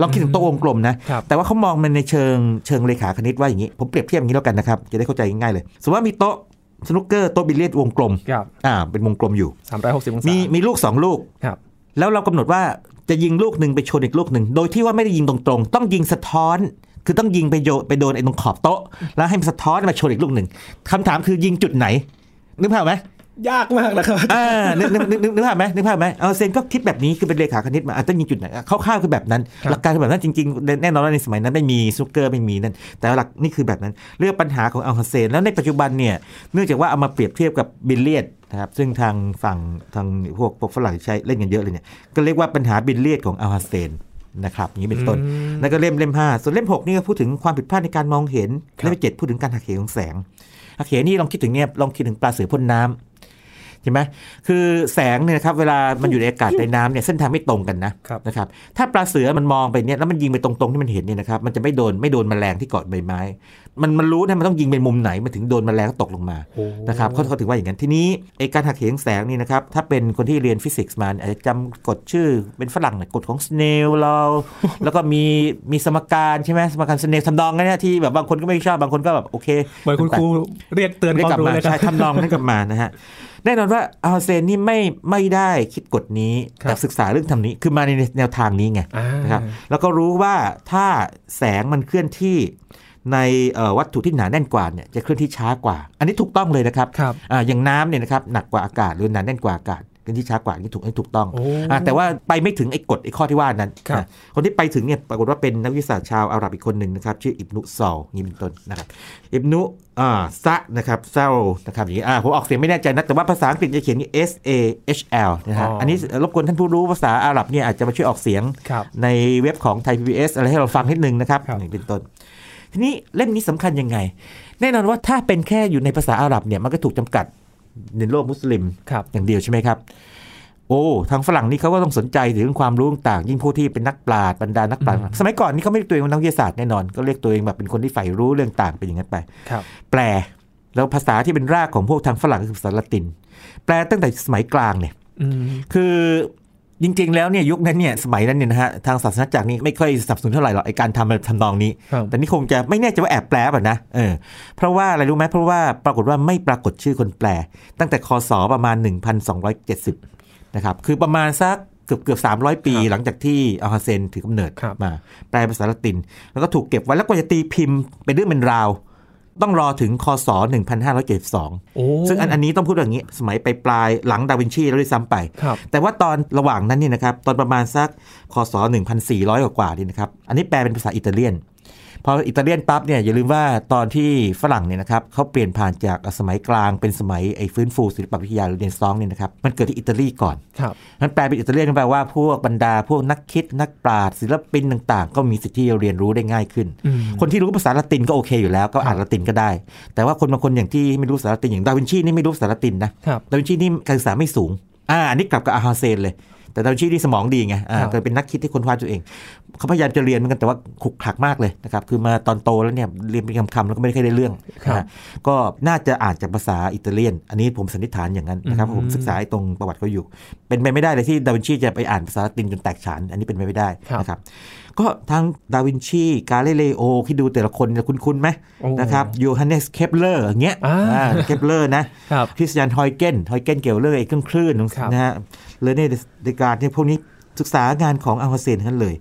ลองคิดถึงโต๊ะวงกลมนะครับแต่ว่าเขามองมันในเชิงเชิงเรขาคณิตว่าอย่างนี้ ผมเปรียบเทียบอย่างนี้แล้วกันนะครับ จะได้เข้าใจง่ายๆเลย สมมติว่ามีโต๊ะสนุกเกอร์โต๊ะบิลเลียดวงกลมครับอ่าเป็นวงกลมอยู่สามร้อยหกสิบองศามีมีลูกสองลูกครับแล้วเรากำหนดว่าจะยิงลูกหนึ่งไปชนอีกลูกหนึ่ง โดยที่ว่าไม่ได้ยิงตรงๆ ต้องยิงสะท้อน คือต้องยิงไปโยไปโดนไอ้ตรงขอบโต๊ะ แล้วให้มันสะท้อนมาชนอีกลูกหนึ่งคำถามคือยิงจุดไหนนึกภาพไหม ยากมากนะครับอ่านึกนึกนึกนึกนึกภาพไหมนึกภาพไหมอัลฮาเซนก็คิดแบบนี้คือเป็นเรขาคณิตมาอาจจะยิงจุดไหนคร่าวๆคือแบบนั้นครับหลักการคือแบบนั้นจริงๆ แน่นอนว่าในสมัยนั้นไม่มีสนุกเกอร์ไม่มีนั่นแต่ว่าหลักนี่คือแบบนั้น เรื่องปัญหาของอัลฮาเซนแล้วในปัจจุบันเนี่ยเนื่องจากว่าเอามาเปรียบเทียบกับบิลเลียดนะครับซึ่งทางฝั่งทางพวกพวกฝรั่งใช้เล่นกันเยอะเลยเนี่ยก็เรียกว่าปัญหาบิลเลียดของอัลฮัสเซนนะครับอย่างนี้เป็นต้นอืมนั่นก็เล่มเล่มห้าส่วนเล่มหกนี่ก็พูดถึงความผิดพลาดในการมองเห็นครับเล่มเจ็ดพูดถึงการหักเหของแสงหักเหนี่ลองคิดถึงเนี่ยลองคิดถึงปลาเสือพ่นน้ำ ใช่ไหมคือแสงเนี่ยนะครับเวลามันอยู่ในอากาศในน้ำเนี่ยเส้นทางไม่ตรงกันนะครับนะครับถ้าปลาเสือมันมองไปเนี่ยแล้วมันยิงไปตรงๆที่มันเห็นเนี่ยนะครับมันจะไม่โดนไม่โดนแมลงที่เกาะใบไม้มันมันรู้นะมันต้องยิงไปมุมไหนมันถึงโดนแมลงตกลงมาโอ้นะครับเขาเขาถือว่าอย่างนั้นทีนี้ไอการหักเหของแสงนี่นะครับถ้าเป็นคนที่เรียนฟิสิกส์มาอาจจะจำกฎชื่อเป็นฝรั่งหน่อยกฎของสเนลเราแล้วก็มีมีสมการใช่ไหมสมการสเนลทำนองนั้นเนยที่แบบบางคนก็ไม่ชอบบางคนก็แบบโอเคเหมือนคุณครูเรียกเตือนเรียคกวากมลับรู้มาเลยครัใช่บทำนองนั้นกลับมานะฮะแน่นอนว่าอัลเซนนี่ไม่ไม่ได้คิดกฎนี้ครับแต่ศึกษาเรื่องทำนี้คือมาในแนวทางนี้ไงอ่านะครับแล้วก็รู้ว่าถ้าแสงมันเคลื่อนที่ ในเอ่อวัตถุที่หนาแน่นกว่าเนี่ยจะเคลื่อนที่ช้ากว่า อันนี้ถูกต้องเลยนะครับครับอ่าอย่างน้ำเนี่ยนะครับหนักกว่าอากาศหรือหนาแน่นกว่าอากาศเคลื่อนที่ช้ากว่าอันนี่ถูกอันนี้ถูกต้องโอ้อ่าแต่ว่าไปไม่ถึงไอ้กฎไอ้ข้อที่ว่านั้นครับอะคนที่ไปถึงเนี่ยปรากฏว่าเป็นนักวิทยาศาสตร์ชาวอาหรับอีกคนหนึ่งนะครับ ชื่ออิบนุซอลนี่เป็นต้นนะครับอิบนุอ่าซะนะครับเซลนะครับอย่างนี้อ่าผมออกเสียงไม่แน่ใจนะ แต่ว่าภาษาอังกฤษจะเขียนนี่ S A H L นะฮะอ๋ออัอันนี้รบกวนท่านผู้รู้ภาษาอาหรับเนี่ยอาจจะมาช่วยออกเสียงครับในเว็บของไทย PBS อะไรให้เราฟังนิดนึงนะครับครับอย่างเป็นต้น ทีนี้เล่มนี้สำคัญยังไง แน่นอนว่าถ้าเป็นแค่อยู่ในภาษาอาหรับเนี่ยมันก็ถูกจำกัดในโลกมุสลิมครับอย่างเดียวใช่ไหมครับ โอ้ทางฝรั่งนี่เขาก็ต้องสนใจถึงความรู้ต่างๆยิ่งผู้ที่เป็นนักปราชญ์บรรดานักปราชญ์อืมสมัยก่อนนี่เขาไม่เรียกตัวเองว่านักวิทยาศาสตร์แน่นอน ก็เรียกตัวเองแบบเป็นคนที่ใฝ่รู้เรื่องต่างเป็นอย่างนั้นไปครับแปลแล้วภาษาที่เป็นรากของพวกทางฝรั่งก็คือภาษาละติน แปลตั้งแต่สมัยกลางเนี่ยอืมคือ จริงๆ แล้วเนี่ยยุคนั้นเนี่ยสมัยนั้นเนี่ยนะฮะทางศาสนาจักรนี่ไม่ค่อยสนับสนุนเท่าไหร่หรอกไอการทำทำนองนี้ครับแต่นี่คงจะไม่แน่ใจว่าแอบแปลป่ะนะเออเพราะว่าอะไรรู้ไหมเพราะว่าปรากฏว่าไม่ปรากฏชื่อคนแปล ตั้งแต่คศประมาณ 1270นะครับคือประมาณสักเกือบเกือบ300ปีครับหลังจากที่อัลฮาเซนถือกำเนิดครับมาแปลภาษาละติน แล้วก็ถูกเก็บไว้แล้วก็จะตีพิมพ์เป็นเรื่องเป็นราว ต้องรอถึงคศ1572โอ้ซึ่งอันอันนี้ต้องพูดอย่างนี้ สมัยไปปลายๆหลังดาวินชีแล้วด้วยซ้ำไปครับแต่ว่าตอนระหว่างนั้นเนี่ยนะครับ ตอนประมาณสักคศ1,400 กว่ากว่าๆนี่นะครับ อันนี้แปลเป็นภาษาอิตาเลียน พออิตาเลียนปั๊บเนี่ยอย่าลืมว่าตอนที่ฝรั่งเนี่ยนะครับเขาเปลี่ยนผ่านจากสมัยกลางเป็นสมัยไอ้ฟื้นฟูศิลปวิทยาหรือเรนซองส์เนี่ยนะครับมันเกิดที่อิตาลีก่อนครับนั้นแปลเป็นอิตาเลียนก็แปลว่าพวกบรรดาพวกนักคิดนักปราชญ์ศิลปินต่าง ๆ ก็มีสิทธิ์ที่จะเรียนรู้ได้ง่ายขึ้นอืมคนที่รู้ภาษาละตินก็โอเคอยู่แล้วก็อ่านละตินก็ได้ แต่ว่าคนบางคนอย่างที่ไม่รู้ภาษาละตินอย่างดาวินชีนี่ไม่รู้ภาษาละตินนะครับดาวินชีนี่การศึกษาไม่สูงอ่าอันนี้กลับกับอัลฮาเซนเลย แต่ดาวินชีนี่สมองดีไงอ่าครับเคยเป็นนักคิดที่ค้นคว้าตัวเอง เขาพยายามจะเรียนเหมือนกันแต่ว่าขลุกขลักมากเลยนะครับ คือมาตอนโตแล้วเนี่ยเรียนเป็นคำๆแล้วก็ไม่ได้ค่อยได้เรื่องครับนะฮะก็น่าจะอ่านจากภาษาอิตาเลียน อันนี้ผมสันนิษฐานอย่างนั้นนะครับอืมผมศึกษาไอ้ตรงประวัติเขาอยู่ เป็นไปไม่ได้เลยที่ดาวินชีจะไปอ่านภาษาละตินจนแตกฉาน อันนี้เป็นไปไม่ได้นะครับ ก็ทั้งดาวินชีกาลิเลโอที่ดูแต่ละคนเนี่ยคุ้นๆไหมโอ้นะครับโยฮันเนสเคปเลอร์อย่างเงี้ยอ่าเคปเลอร์นะครับคริสติยานฮอยเกนส์ฮอยเกนส์เกี่ยวเรื่องไอ้เครื่องคลื่นครับนะฮะเรอเนเดการ์ตเนี่ยพวกนี้ศึกษางานของอัลฮาเซนทั้งนั้นเลย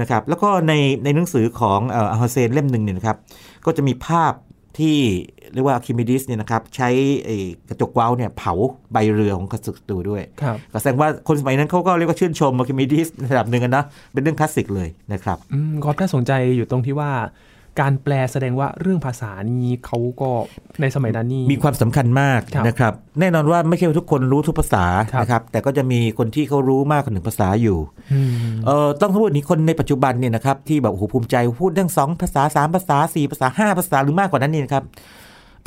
นะครับแล้วก็ในในหนังสือของอัลฮาเซนเล่มหนึ่งเนี่ยนะครับก็จะมีภาพ ที่เรียกว่าอาร์คิมิดีสเนี่ยนะครับใช้ไอ้กระจกเว้าเนี่ยเผาใบเรือของกษัตริย์ด้วยครับก็แสดงว่าคนสมัยนั้นเขาก็เรียกว่าชื่นชมอาร์คิมิดีสระดับหนึ่งกันนะเป็นเรื่องคลาสสิกเลยนะครับอืมก็น่าสนใจอยู่ตรงที่ว่า การแปลแสดงว่าเรื่องภาษานี้เขาก็ในสมัยนั้นนี่มีความสำคัญมากครับนะครับ แน่นอนว่าไม่ใช่ว่าทุกคนรู้ทุกภาษาครับนะครับ แต่ก็จะมีคนที่เขารู้มากกว่าหนึ่งภาษาอยู่อืมเออต้องพูดนี้คนในปัจจุบันเนี่ยนะครับที่แบบโอ้โหภูมิใจพูดเรื่องสองภาษาสามภาษาสี่ภาษาห้าภาษาหรือมากกว่านั้นนี่นะครับ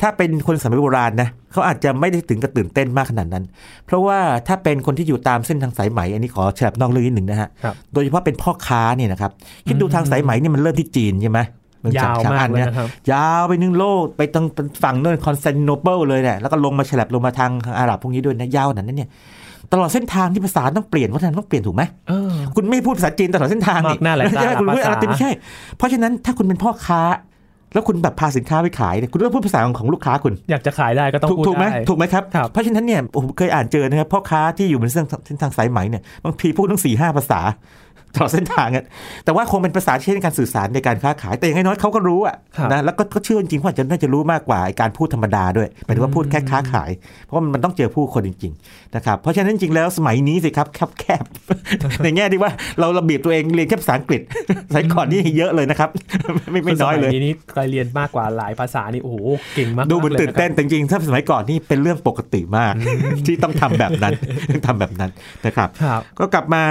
ถ้าเป็นคนสมัยโบราณนะเขาอาจจะไม่ได้ถึงกับตื่นเต้นมากขนาดนั้น เพราะว่าถ้าเป็นคนที่อยู่ตามเส้นทางสายไหม อันนี้ขอแฉลบนอกเรื่องนิดหนึ่งนะฮะครับโดยเฉพาะเป็นพ่อค้าเนี่ยนะครับ คิดดูทางสายไหมนี่มันเริ่มที่จีนใช่ไหม เมืองยาวฉงมากอันเลยเนี่ยนะครับยาวไปนึงโลกไปทางฝั่งโน่นคอนสแตนติโนเปิลเลยเนี่ยแล้วก็ลงมาแฉลบลงมาทางอาหรับพวกนี้ด้วยนะยาวขนาดนั้นเนี่ยตลอดเส้นทางที่ภาษาต้องเปลี่ยนวัฒนธรรมต้องเปลี่ยนถูกไหมเออคุณไม่พูดภาษาจีนตลอดเส้นทางนี่มากหน้าหลายตาใช่ไหมคุณพูดภาษาอะไรไม่ใช่ เพราะฉะนั้นถ้าคุณเป็นพ่อค้า แล้วคุณแบบพาสินค้าไปขายเนี่ยคุณต้องพูดภาษาของของลูกค้าคุณ อยากจะขายได้ก็ต้องถูกพูดถูกไหมได้ถูกไหมครับครับ เพราะฉะนั้นเนี่ยผมเคยอ่านเจอนะครับพ่อค้าที่อยู่บนเส้นเส้นทางสายไหมเนี่ยบางทีพูดทั้งสี่ห้าภาษา ตลอดเส้นทางอะแต่ว่าคงเป็นภาษาที่ใช้ในการสื่อสารในการค้าขายแต่อย่างน้อยๆเขาก็รู้อะครับนะแล้วก็ก็เชื่อจริงๆว่าจะน่าจะรู้มากกว่าไอ้การพูดธรรมดาด้วยหมายถึงว่าพูดแค่ค้าขาย เพราะว่ามันต้องเจอผู้คนจริงๆนะครับเพราะฉะนั้นจริงๆแล้วสมัยนี้สิครับแคบๆในแง่ที่ว่าเราระเบียบตัวเองเรียนแค่ภาษาอังกฤษสมัยก่อนนี่เยอะเลยนะครับ ไม่ไม่น้อยเลยสมันี้นี่ใครเรียนมากกว่าหลายภาษานี่โอ้โหเก่งมากดูเหมือนลยตื่นเต้นแต่จริงๆถ้าสมัยก่อนนี่เป็นเรื่องปกติมาก ที่ต้องทำแบบนั้นต้องทำแบบนั้นนะครับครับก็กลับมา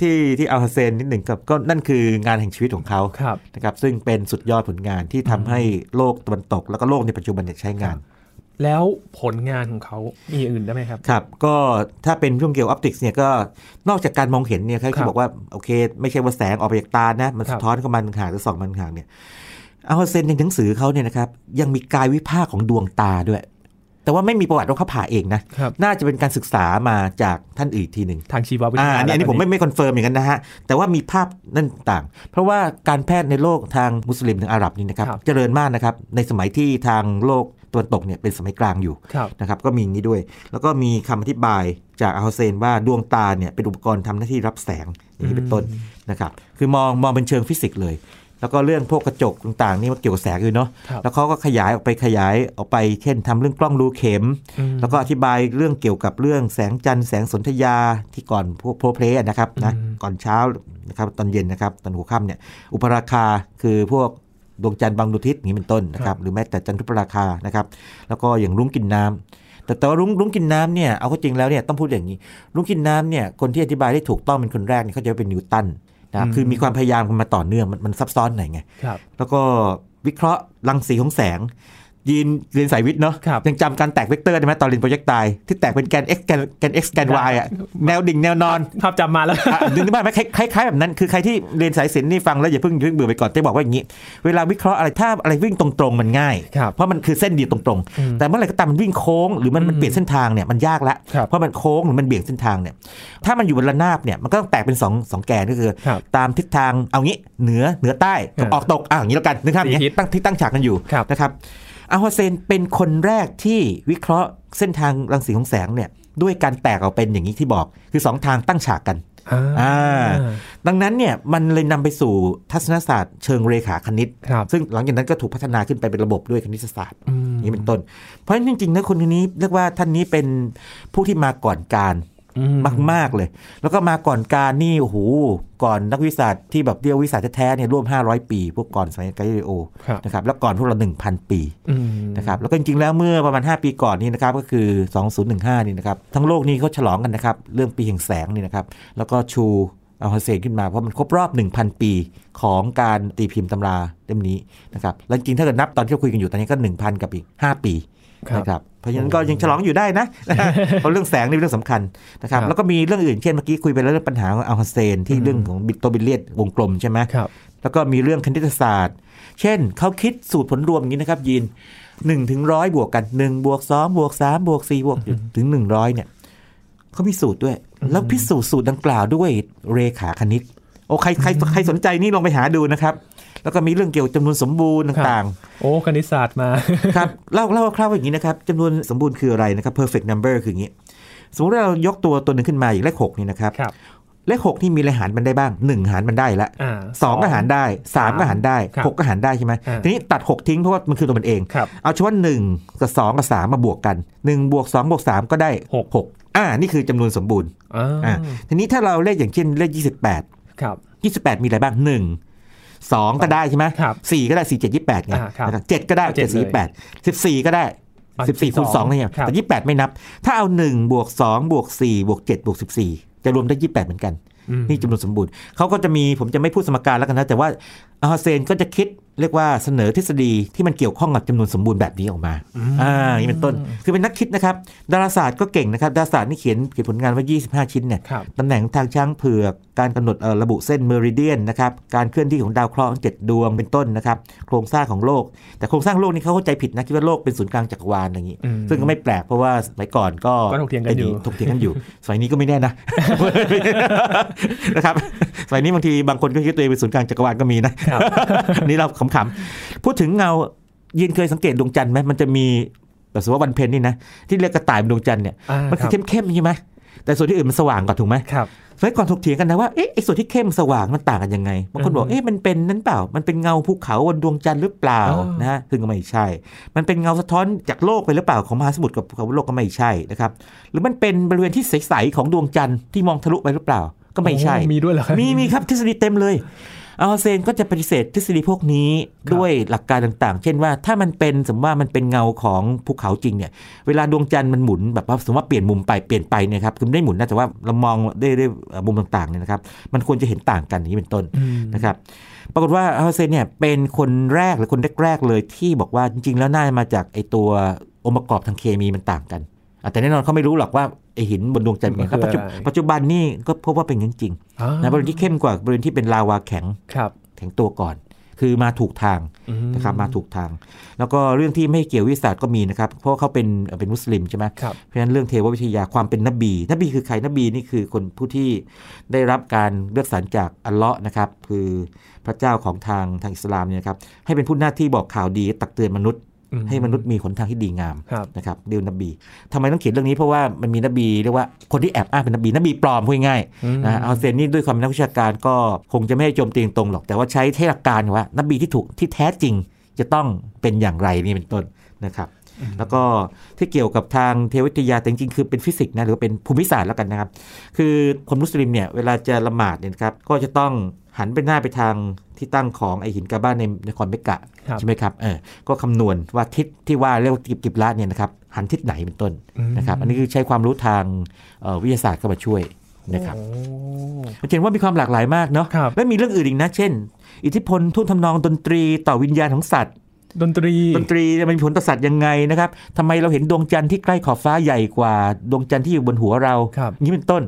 ที่ที่อัลฮัสเซนนิดหนึ่งครับก็นั่นคืองานแห่งชีวิตของเขาครับนะครับซึ่งเป็นสุดยอดผลงานที่ทำให้โลกตะวันตก แล้วก็โลกในปัจจุบันเนี่ยใช้งาน แล้วผลงานของเขามีอย่างอื่นได้ไหมครับครับ ก็ถ้าเป็นเรื่องเกี่ยวกับออปติกส์เนี่ยก็นอกจากการมองเห็นเนี่ยเขาครับบอกว่าโอเค ไม่ใช่ว่าแสงออกไปจากตานะมันครัสะบท้อนเข้ามาห่างหรือส่องมันห่างเนี่ยอัลฮัสเซนในหนังสือเขาเนี่ยนะครับยังมีกายวิภาคของดวงตาด้วย แต่ว่าไม่มีประวัติว่าเขาผ่าเองนะครับน่าจะเป็นการศึกษามาจากท่านอื่นทีหนึ่งทางชีววิทยาอ่าอันนี้อันนี้ผมไม่ไม่ confirm อย่างนั้นนะฮะ แต่ว่ามีภาพนั่นต่าง เพราะว่าการแพทย์ในโลกทางมุสลิมทางอาหรับนี่นะครับครับเจริญมากนะครับในสมัยที่ทางโลกตะวันตกเนี่ยเป็นสมัยกลางอยู่ครับนะครับก็มีอย่างนี้ด้วย แล้วก็มีคำอธิบายจากอัลฮาเซนว่าดวงตาเนี่ยเป็นอุปกรณ์ทำหน้าที่รับแสงอย่างนี้เป็นต้นนะครับคือมองมองเป็นเชิงฟิสิกส์เลย แล้วก็เรื่องพวกกระจกต่างๆนี่มันเกี่ยวกับแสงอยู่เนาะครับแล้วเขาก็ขยายออกไปขยายออกไปเช่นทำเรื่องกล้องรูเข็มอืมแล้วก็อธิบายเรื่องเกี่ยวกับเรื่องแสงจันทร์แสงสนธยาที่ก่อนพวกโพเพลนะครับนะอืมก่อนเช้านะครับตอนเย็นนะครับตอนหัวค่ำเนี่ยอุปราคาคือพวกดวงจันทร์บางดวงอาทิตย์อย่างนี้เป็นต้นนะครับหรือแม้แต่จันทรุปราคานะครับแล้วก็อย่างรุ้งกินน้ำแต่แต่ว่ารุ้งรุ้งกินน้ำเนี่ยเอาเข้าจริงแล้วเนี่ยต้องพูดอย่างนี้รุ้งกินน้ำเนี่ยคนที่อธิบายได้ถูกต้องเป็นคนแรกเนี่ยเขาจะเป็นนิวตัน นะคือมีความพยายามกันมาต่อเนื่องมันมันซับซ้อนหน่อยไงครับแล้วก็วิเคราะห์รังสีของแสง ยีนเรียนสายวิทย์เนาะครับยังจำการแตกเวกเตอร์ได้ไหมตอนเรียน projectile ที่แตกเป็นแกน x แกนแกน x แกน y อะแนวดิ่งแนวนอนภาพจำมาแล้วอะดึงได้บ้างไหมคล้ายคล้ายๆแบบนั้นคือใครที่เรียนสายศิลป์นี่ฟังแล้วอย่าเพิ่งอย่าเพิ่งเบื่อไปก่อนจะบอกว่าอย่างนี้ เวลาวิเคราะห์อะไรถ้าอะไรวิ่งตรงๆมันง่ายครับเพราะมันคือเส้นเดียวตรงอืมๆแต่เมื่อไหร่ก็ตามมันวิ่งโค้งหรือมันมันอืมเปลี่ยนเส้นทางเนี่ยมันยากละครับเพราะมันโค้งหรือมันเบี่ยงเส้นทางเนี่ยถ้ามันอยู่บนระนาบเนี่ยมันก็ต้องแตกเป็นสองสองแกนก็คือครับตามทิศทางเอางี้เหนือเหนือใต้กับอ่าออกตกอะอย่างนี้แล้วกันนึกภาพอย่างสี่ทินี้ศตั้งที่ตั้งฉากกันอยู่ครับนะครับ อัลฮุเซนเป็นคนแรกที่วิเคราะห์เส้นทางรังสีของแสงเนี่ยด้วยการแตกออกเป็นอย่างนี้ที่บอก คือสองทางตั้งฉากกันอ่าอ่าดังนั้นเนี่ยมันเลยนำไปสู่ทัศนศาสตร์เชิงเรขาคณิตครับซึ่งหลังจากนั้นก็ถูกพัฒนาขึ้นไปเป็นระบบด้วยคณิตศาสตร์อืมนี่เป็นต้น เพราะฉะนั้นจริงๆนะคนคนนี้เรียกว่าท่านนี้เป็นผู้ที่มาก่อนการอื มมาก ๆ เลย แล้วก็มาก่อนการนี่โอ้โหก่อนนักวิทยาศาสตร์ที่แบบเรียกวิทยาศาสตร์แท้ๆเนี่ยร่วม 500 ปี พวกก่อนสมัยกาลิเลโอครับนะครับแล้วก่อนพวกเรา 1,000 ปีอืมนะครับแล้วก็จริง ๆ แล้วเมื่อประมาณ 5 ปีก่อนนี่นะครับก็คือ 2015 นี่นะครับทั้งโลกนี้เขาฉลองกันนะครับเรื่องปีแห่งแสงนี่นะครับแล้วก็ชูเอาฮัสเซนขึ้นมาเพราะมันครบรอบ 1,000 ปีของการตีพิมพ์ตำราเล่มนี้นะครับ แล้วจริงๆถ้าเกิดนับตอนที่เราคุยกันอยู่ตอนนี้ก็ 1,000 กับอีก 5 ปีครับ นะครับเพราะฉะนั้นก็ยังฉลองอยู่ได้นะเพราะเรื่องแสงนี่เป็นเรื่องสำคัญนะครับครับแล้วก็มีเรื่องอื่นเช่นเมื่อกี้คุยไปแล้วเรื่องปัญหาของอัลฮัสเซนที่อืมเรื่องของบิตตัวบิลเลียดวงกลมใช่ไหมครับแล้วก็มีเรื่องคณิตศาสตร์ เช่นเขาคิดสูตรผลรวมอย่างนี้นะครับยีนหนึ่งถึงร้อยบวกกันหนึ่งบวกสองบวกสามบวกสี่บวกถึงหนึ่งร้อยเนี่ยเขาพิสูจน์ด้วย แล้วพิสูจน์สูตรดังกล่าวด้วยเรขาคณิต โอ้ใครใครใครสนใจนี่ลองไปหาดูนะครับ แล้วก็มีเรื่องเกี่ยวกับจำนวนสมบูรณ์ต่างโอ้คณิตศาสตร์มาๆครับเล่าเล่าคร่าวๆอย่างนี้นะครับจำนวนสมบูรณ์คืออะไรนะครับ perfect number คืออย่างนี้ สมมติว่าเรายกตัวตัวหนึ่งขึ้นมาอย่างเลขหกนี่นะครับครับเลขหกนี่มีอะไรหารมันได้บ้างหนึ่งหารมันได้ละอ่าสองก็หารได้สามก็หารได้ครับหกก็หารได้ใช่ไหมอ่าทีนี้ตัดหกทิ้งเพราะว่ามันคือตัวมันเองครับเอาเฉพาะหนึ่งกับสองกับสามมาบวกกันหนึ่งบวกสองบวกสามก็ได้หกหกอ่านี่คือจำนวนสมบูรณ์อ่าอ่าทีนี้ถ้าเราเลขอย่างเช่นเลขยี่สิบแปดครับยี่สิบแปดมีอะไรบ้างหนึ่ง สองก็ได้ใช่ไหมครับสี่ก็ได้สี่เจ็ดยี่แปดไงอ่าครับนะครับเจ็ดก็ได้เอาเจ็เจ็ดดสี่เลยแปดสิบสี่ก็ได้อ่าสิบสี่คูณสองเนี่ยครับแต่ยี่แปดไม่นับ ถ้าเอาหนึ่งบวกสองบวกสี่บวกเจ็ดบวกสิบสี่จะรวมได้ยี่แปดเหมือนกันอืมนี่จำนวนสมบูรณ์เขาก็จะมีผมจะไม่พูดสมการแล้วกันนะ แต่ว่า อาฮาเซนก็จะคิดเรียกว่าเสนอทฤษฎีที่มันเกี่ยวข้องกับจำนวนสมบูรณ์แบบนี้ออกมา อ่าอย่างนี้เป็นต้น คือเป็นนักคิดนะครับ ดาราศาสตร์ก็เก่งนะครับ ดาราศาสตร์นี่เขียนเขียนผลงานไว้ 25 ชิ้นเนี่ยครับตำแหน่งทางช้างเผือก การกำหนดเอ่อระบุเส้นเมริเดียนนะครับ การเคลื่อนที่ของดาวเคราะห์ทั้งเจ็ดดวงเป็นต้นนะครับ โครงสร้างของโลก แต่โครงสร้างโลกนี่เขาเข้าใจผิดนะ คิดว่าโลกเป็นศูนย์กลางจักรวาลอย่างนี้อืมซึ่งก็ไม่แปลกเพราะว่าสมัยก่อนก็ก็ถกเถียงกันอยู่ถกเถียงกันอยู่ สมัยนี้ก็ไม่แน่นะ นะครับ สมัยนี้บางทีบางคนก็คิดตัวเองเป็นศูนย์กลางจักรวาลก็มีนะครับนี่เราขำๆพูดถึงเงายินเคยสังเกตดวงจันทร์ไหมมันจะมีแบบสมมติว่าวันเพ็ญนี่นะที่เรียกกระต่ายเป็นดวงจันทร์เนี่ยอ่ามันคือครับเข้มๆใช่ไหมแต่ส่วนที่อื่นมันสว่างกว่าถูกไหมครับสมัยก่อนถกเถียงกันนะว่าเอ๊ะไอ้ส่วนที่เข้มสว่างมันต่างกันยังไงบางคนบอกอืมเอ๊ะมันเป็นนั้นเปล่า มันเป็นเงาภูเขาบนดวงจันทร์หรือเปล่าอ๋อนะฮะซึ่งก็ไม่ใช่ มันเป็นเงาสะท้อนจากโลกไปหรือเปล่าของมหาสมุทรกับของโลกก็ไม่ใช่นะครับหรือมันเป็นบริเวณที่ใสๆของดวงจันทร์ที่มองทะลุไปหรือเปล่า ก็ไม่ใช่โอ้มีด้วยเหรอครับมีมีครับทฤษฎีเต็มเลย อัลเซนก็จะปฏิเสธทฤษฎีพวกนี้ครับด้วยหลักการต่างๆ เช่นว่าถ้ามันเป็นสมมติว่ามันเป็นเงาของภูเขาจริงเนี่ยเวลาดวงจันทร์มันหมุนแบบว่าสมมติว่าเปลี่ยนมุมไปเปลี่ยนไปเนี่ยครับคือไม่ได้หมุนนะแต่ว่าเรามองได้ได้เอ่อมุมต่างๆเนี่ยนะครับมันควรจะเห็นต่างกันอย่างนี้เป็นต้นอืมนะครับปรากฏว่าอัลเซนเนี่ยเป็นคนแรกหรือคนแรกๆเลยที่บอกว่าจริงๆ แล้วน่าจะมาจากไอตัวองค์ประกอบทางเคมีมันต่างกันอะ แต่แน่นอนเขาไม่รู้หรอกว่าไอหินบนดวงจันทร์เป็นไงมันคือปัจจุอะไรปัจจุบันนี่ก็พบว่าเป็นอย่างนั้นจริงอ่านะบริเวณที่เข้มกว่าบริเวณที่เป็นลาวาแข็งครับแข็งตัวก่อน คือมาถูกทางอืนะครับมาถูกทาง แล้วก็เรื่องที่ไม่เกี่ยววิทยาศาสตร์ก็มีนะครับ เพราะว่าเขาเป็นเอ่อเป็นมุสลิมใช่ไหมครับเพราะฉะนั้นเรื่องเทววิทยาความเป็นนบี นบีคือใครนบีนี่คือคนผู้ที่ได้รับการเลือกสรรจากอัลเลาะห์นะครับ คือพระเจ้าของทางทางอิสลามเนี่ยนะครับให้เป็นผู้หน้าที่บอกข่าวดีตักเตือนมนุษย์อื ให้มนุษย์มีหนทางที่ดีงามครับนะครับเรียกนบีทำไมต้องเขียนเรื่องนี้เพราะว่ามันมีนบีเรียกว่าคนที่แอบอ้างเป็นนบีนบีปลอมพูดง่ายๆอืมนะฮะอัลฮาเซนนี่ด้วยความเป็นนักวิชาการก็คงจะไม่ให้โจมตีตรงๆหรอก แต่ว่าใช้เทหลักการว่านบีที่ถูกที่แท้จริงจะต้องเป็นอย่างไรนี่เป็นต้นนะครับแล้วก็ที่เกี่ยวกับทางเทววิทยาแต่จริงๆคือเป็นฟิสิกส์นะหรือว่าเป็นภูมิศาสตร์แล้วกันนะครับ คือคนมุสลิมเนี่ยเวลาจะละหมาดเนี่ยนะครับก็จะต้อง หันไปหน้าไปทางที่ตั้งของไอ้หินกาบะห์นในนครเมกกะครับใช่ไหมครับเออก็คำนวณว่าทิศที่ว่าเรียกว่ากิบกิบลัตเนี่ยนะครับหันทิศไหนเป็นต้นอืมนะครับ อันนี้คือใช้ความรู้ทางเอ่อวิทยาศาสตร์เข้ามาช่วยนะครับโอ้เห็นว่ามีความหลากหลายมากเนาะครับและมีเรื่องอื่นอีกนะ เช่น อิทธิพลทุ่นทำนองดนตรีต่อวิญญาณของสัตว์ ดนตรีดนตรีเนี่ยมันมีผลต่อสัตว์ยังไงนะครับทำไมเราเห็นดวงจันทร์ที่ใกล้ขอบฟ้าใหญ่กว่า ดวงจันทร์ที่อยู่บนหัวเราครับอย่างนี้เป็นต้น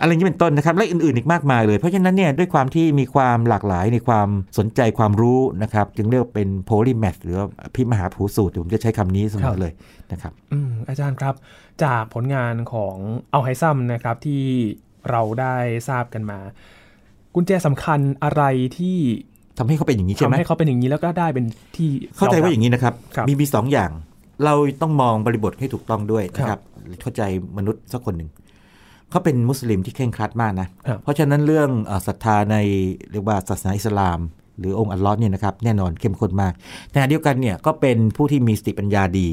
อะไรอย่างนี้เป็นต้นนะครับ และอื่นๆอีกมากมายเลย เพราะฉะนั้นเนี่ยด้วยความที่มีความหลากหลายในความสนใจความรู้นะครับ จึงเรียกว่าเป็นโพลิแมทหรือว่าพิมหาภูสูตรผมจะใช้คำนี้เสมครัอบเลยนะครับอืมอาจารย์ครับ จากผลงานของเอาไฮซัมนะครับที่เราได้ทราบกันมา กุญแจสำคัญอะไรที่ ทำให้เขาเป็นอย่างนี้ใช่ไหมทำให้เขาเป็นอย่างนี้แล้วก็ได้เป็นที่เข้าใจว่าอย่างนี้นี้นะครับครับมีมีสองอย่าง เราต้องมองบริบทให้ถูกต้องด้วยนะคครัรับบเข้าใจมนุษย์สักคนหนึ่งเขาเป็นมุสลิมที่เคร่งครัดมากนะครับเพราะฉะนั้นเรื่องเอ่อศรัทธาในเรียกว่าศาสนาอิสลาม หรือองค์อัลลอฮ์เนี่ยนะครับแน่นอนเข้มข้นมากแต่ขณะเดียวกันเนี่ยก็เป็นผู้ที่มีสติปัญญาดี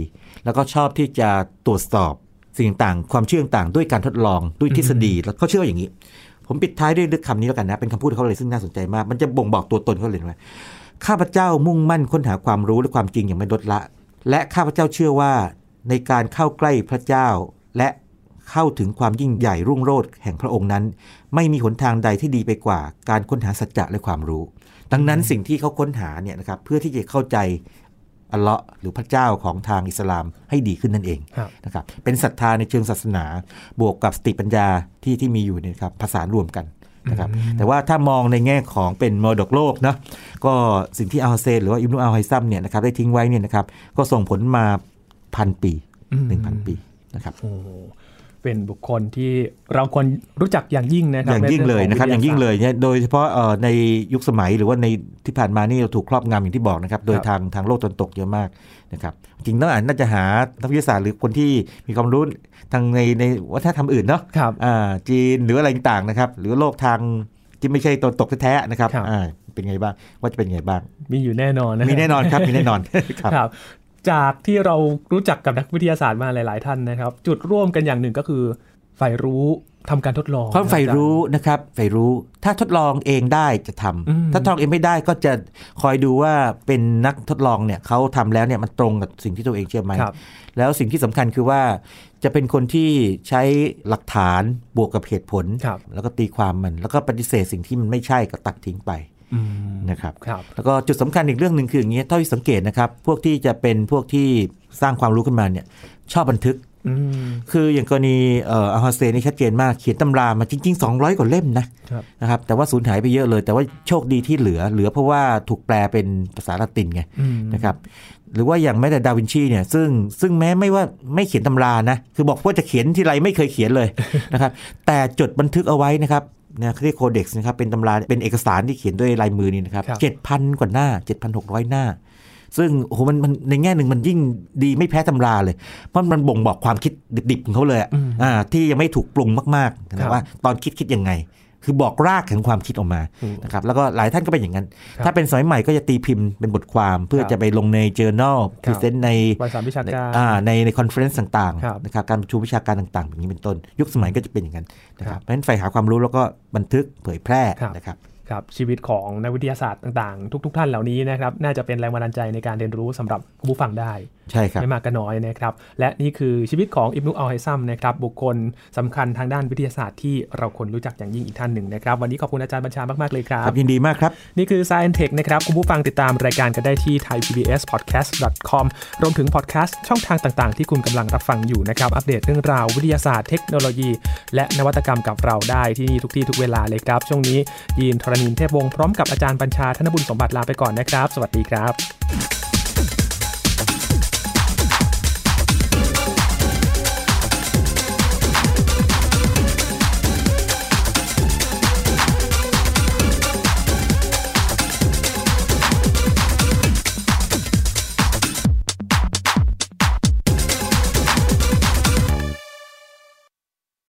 แล้วก็ชอบที่จะตรวจสอบสิ่งต่างๆความเชื่อต่างๆด้วยการทดลองด้วยทฤษฎีแล้วเขาเชื่อว่าอย่างนี้ ผมปิดท้ายด้วยคำนี้แล้วกันนะ เป็นคำพูดเขาเลยซึ่งน่าสนใจมาก มันจะบ่งบอกตัวตนเขาเลยว่าข้าพเจ้ามุ่งมั่นค้นหาความรู้และความจริงอย่างไม่ลดละ และข้าพเจ้าเชื่อว่าในการเข้าใกล้พระเจ้า และเข้าถึงความยิ่งใหญ่รุ่งโรจน์แห่งพระองค์นั้น ไม่มีหนทางใดที่ดีไปกว่า การค้นหาสัจจะและความรู้ ดังนั้นสิ่งที่เขาค้นหาเนี่ยนะครับเพื่อที่จะเข้าใจ อัลเลาะห์หรือพระเจ้าของทางอิสลามให้ดีขึ้นนั่นเองครับนะครับเป็นศรัทธาในเชิงศาสนา บวกกับสติปัญญาที่ที่มีอยู่เนี่ยครับผสานรวมกันนะครับแต่ว่าถ้ามองในแง่ของเป็นมรดกโลกนะก็สิ่งที่อัลฮุสเซนหรือว่าอิบนุอัลไฮซัมเนี่ยนะครับได้ทิ้งไว้เนี่ยนะครับก็ส่งผลมาพันปีอืมหนึ่งพันปีนะครับโอ้ เป็นบุคคลที่เราควรรู้จักอย่างยิ่งนะครัอย่างยิ่งเลยนะครับอย่างยิ่งเลยเนี่ยโดยเฉพาะเอ่อในยุคสมัยหรือว่าในที่ผ่านมานี่เราถูกครอบงำอย่างที่บอกนะครับ โดยทางทางโลกตะวันตกเยอะมากนะครับจริงๆแล้วอะน่าจะหานักวิทยาศาสตร์หรือคนที่มีความรู้ทางในในวัฒนธรรมอื่นเนาะครับอ่าจีนหรืออะไรต่างๆนะครับ หรือโลกทางที่ไม่ใช่ตะวันตกแท้ๆนะครับครับอ่าเป็นไงบ้าง ว่าจะเป็นไงบ้าง มีอยู่แน่นอนนะมีแน่นอนครับ มีแน่นอนครับครับ จากที่เรารู้จักกับนักวิทยาศาสตร์มาหลาย ๆ ท่านนะครับ จุดร่วมกันอย่างหนึ่งก็คือใฝ่รู้ทำการทดลองความใฝ่รู้นะครับใฝ่รู้ถ้าทดลองเองได้จะทำอืมถ้าทดลองเองไม่ได้ก็จะคอยดูว่าเป็นนักทดลองเนี่ยเขาทำแล้วเนี่ยมันตรงกับสิ่งที่ตัวเองเชื่อไหมครับแล้วสิ่งที่สำคัญคือว่าจะเป็นคนที่ใช้หลักฐานบวกกับเหตุผลครับแล้วก็ตีความมัน แล้วก็ปฏิเสธสิ่งที่มันไม่ใช่ก็ตัดทิ้งไปอืม นะครับครับแล้วก็จุดสำคัญอีกเรื่องหนึ่งคืออย่างนี้เท่าที่สังเกตนะครับ พวกที่จะเป็นพวกที่สร้างความรู้ขึ้นมาเนี่ยชอบบันทึกอืมคืออย่างกรณีเอ่ออัลฮอสเซนนี่ชัดเจนมากเขียนตำรามาจริง ๆ 200 กว่าเล่มนะครับนะครับแต่ว่าสูญหายไปเยอะเลย แต่ว่าโชคดีที่เหลือ เหลือเพราะว่าถูกแปลเป็นภาษาละตินไงอืมนะครับหรือว่าอย่างแม้แต่ดาวินชีเนี่ยซึ่งซึ่งแม้ไม่ว่าไม่เขียนตำรานะ คือบอกว่าจะเขียนที่ไรไม่เคยเขียนเลยนะครับแต่จดบันทึกเอาไว้นะครับ นะเขาเรียก codex นะครับเป็นตำราเป็นเอกสารที่เขียนด้วยลายมือนี่นะครับครับเจ็ดพันกว่าหน้า 7,600 หน้า ซึ่งโอ้โหมันมันในแง่หนึ่งมันยิ่งดีไม่แพ้ตำราเลย เพราะมันบ่งบอกความคิดดิบๆของเขาเลยอะอืมอ่าที่ยังไม่ถูกปรุงมากๆนะครับว่าตอนคิดคิดยังไง คือบอกรากแห่งความคิดออกมาอืมนะครับแล้วก็หลายท่านก็เป็นอย่างนั้นครับถ้าเป็นสมัยใหม่ก็จะตีพิมพ์เป็นบทความเพื่อครับจะไปลงใน journal คพรับรีเซนต์ในวารสารวิชาการอ่าในใน conference ต่างๆครับนะครับการประชุมวิชาการต่างๆแบบนี้เป็นต้น ยุคสมัยก็จะเป็นอย่างนั้นนะคครัรับบเพราะฉะนั้นใฝ่หาความรู้แล้วก็บันทึกเผยแพร่ครับนะครับครับชีวิตของนักวิทยาศาสตร์ต่างๆ ทุก ๆ ท่านเหล่านี้นะครับน่าจะเป็นแรงบันดาลใจในการเรียนรู้สำหรับผู้ฟังได้ใช่ครับไม่มากก็น้อยนะครับ และนี่คือชีวิตของอิบนุอัลไฮซัมนะครับบุคคลสำคัญทางด้านวิทยาศาสตร์ที่เราควรรู้จักอย่างยิ่งอีกท่านหนึ่งนะครับ วันนี้ขอบคุณอาจารย์บัญชามาก ๆ เลยครัครับบยินดีมากครับ นี่คือ Science Tech นะครับ คุณผู้ฟังติดตามรายการกันได้ที่ thaipbspodcast.com รวมถึงพอดแคสต์ช่องทางต่าง ๆ ที่คุณกำลังรับฟังอยู่นะครับอัปเดตเรื่องราววิทยาศาสตร์เทคโนโลยี และนวัตกรรมกับเราได้ที่นี่ทุกที่ทุกเวลาเลยครับช่วงนี้ยีนทรณินเทพวงศ์พร้อมกับอาจารย์บัญชาธนบุญสมบัติลาไปก่อนนะครับ สวัสดีครับ